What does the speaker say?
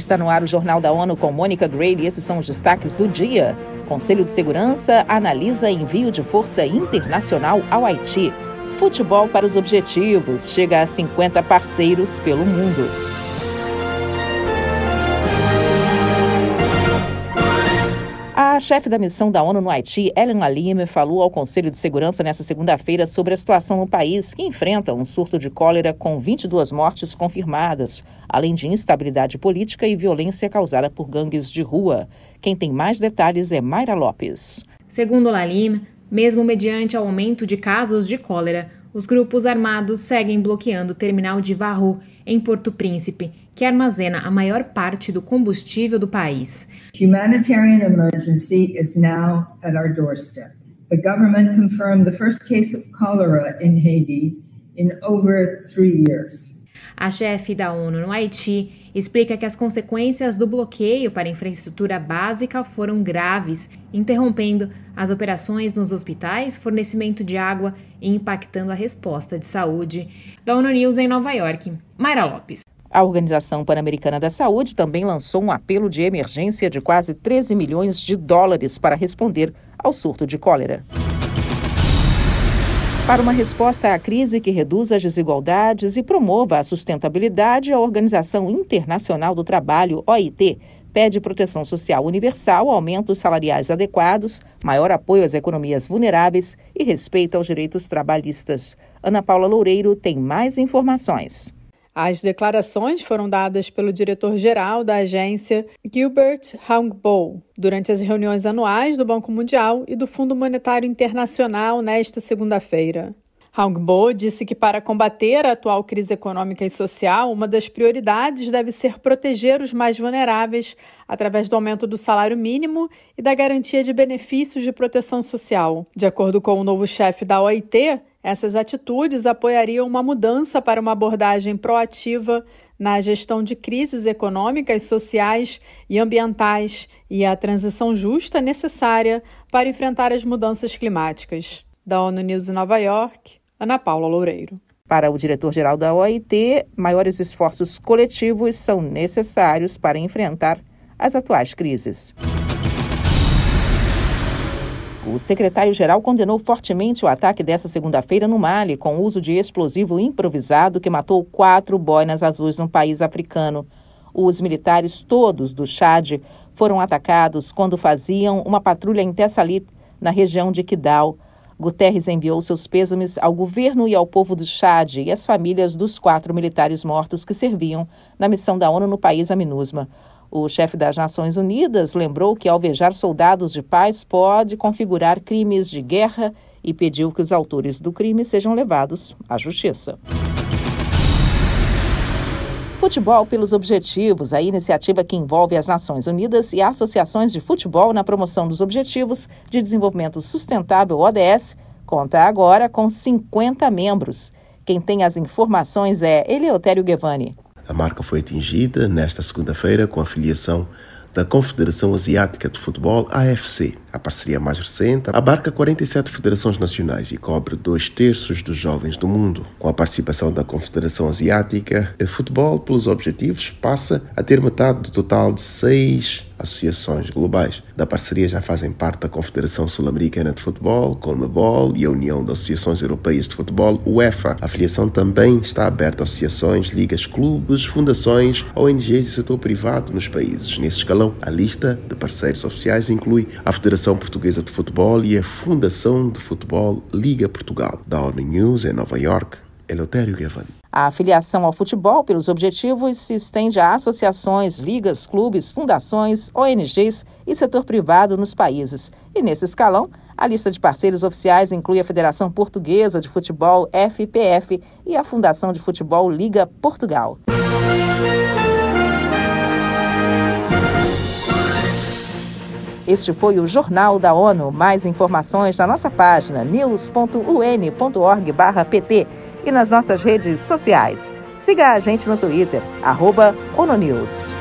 Está no ar o Jornal da ONU com Mônica Gray e esses são os destaques do dia. Conselho de Segurança analisa envio de força internacional ao Haiti. Futebol para os objetivos chega a 50 parceiros pelo mundo. A chefe da missão da ONU no Haiti, Ellen Lalime, falou ao Conselho de Segurança nesta segunda-feira sobre a situação no país, que enfrenta um surto de cólera com 22 mortes confirmadas, além de instabilidade política e violência causada por gangues de rua. Quem tem mais detalhes é Mayra Lopes. Segundo Lalime, mesmo mediante aumento de casos de cólera, os grupos armados seguem bloqueando o terminal de Varro, em Porto Príncipe, que armazena a maior parte do combustível do país. Humanitarian emergency is now at our doorstep. The government confirmed the first case of cholera in Haiti in over three years. A chefe da ONU no Haiti explica que as consequências do bloqueio para infraestrutura básica foram graves, interrompendo as operações nos hospitais, fornecimento de água e impactando a resposta de saúde. Da ONU News em Nova York, Mayra Lopes. A Organização Pan-Americana da Saúde também lançou um apelo de emergência de quase 13 milhões de dólares para responder ao surto de cólera. Para uma resposta à crise que reduza as desigualdades e promova a sustentabilidade, a Organização Internacional do Trabalho, OIT, pede proteção social universal, aumentos salariais adequados, maior apoio às economias vulneráveis e respeito aos direitos trabalhistas. Ana Paula Loureiro tem mais informações. As declarações foram dadas pelo diretor-geral da agência Gilbert Hangbo durante as reuniões anuais do Banco Mundial e do Fundo Monetário Internacional nesta segunda-feira. Hangbo disse que para combater a atual crise econômica e social, uma das prioridades deve ser proteger os mais vulneráveis através do aumento do salário mínimo e da garantia de benefícios de proteção social. De acordo com o novo chefe da OIT, essas atitudes apoiariam uma mudança para uma abordagem proativa na gestão de crises econômicas, sociais e ambientais e a transição justa necessária para enfrentar as mudanças climáticas. Da ONU News em Nova York, Ana Paula Loureiro. Para o diretor-geral da OIT, maiores esforços coletivos são necessários para enfrentar as atuais crises. O secretário-geral condenou fortemente o ataque dessa segunda-feira no Mali, com o uso de explosivo improvisado que matou quatro boinas azuis no país africano. Os militares todos do Chad foram atacados quando faziam uma patrulha em Tessalit, na região de Kidal. Guterres enviou seus pêsames ao governo e ao povo do Chad e às famílias dos quatro militares mortos que serviam na missão da ONU no país, a MINUSMA. O chefe das Nações Unidas lembrou que alvejar soldados de paz pode configurar crimes de guerra e pediu que os autores do crime sejam levados à justiça. Futebol pelos Objetivos, a iniciativa que envolve as Nações Unidas e associações de futebol na promoção dos Objetivos de Desenvolvimento Sustentável ODS, conta agora com 50 membros. Quem tem as informações é Eleutério Guevani. A marca foi atingida nesta segunda-feira com a filiação da Confederação Asiática de Futebol, AFC. A parceria mais recente abarca 47 federações nacionais e cobre dois terços dos jovens do mundo. Com a participação da Confederação Asiática, o futebol, pelos objetivos, passa a ter metade do total de seis associações globais. Da parceria já fazem parte a Confederação Sul-Americana de Futebol, CONMEBOL e a União de Associações Europeias de Futebol, UEFA. A filiação também está aberta a associações, ligas, clubes, fundações, ONGs e setor privado nos países. Nesse escalão, a lista de parceiros oficiais inclui a Federação Portuguesa de Futebol e a Fundação de Futebol Liga Portugal. Da ONU News em Nova York, Eleutério Guevani. A afiliação ao futebol pelos objetivos se estende a associações, ligas, clubes, fundações, ONGs e setor privado nos países. E nesse escalão, a lista de parceiros oficiais inclui a Federação Portuguesa de Futebol, FPF, e a Fundação de Futebol Liga Portugal. Este foi o Jornal da ONU. Mais informações na nossa página news.un.org/pt e nas nossas redes sociais. Siga a gente no Twitter, arroba ONUNews.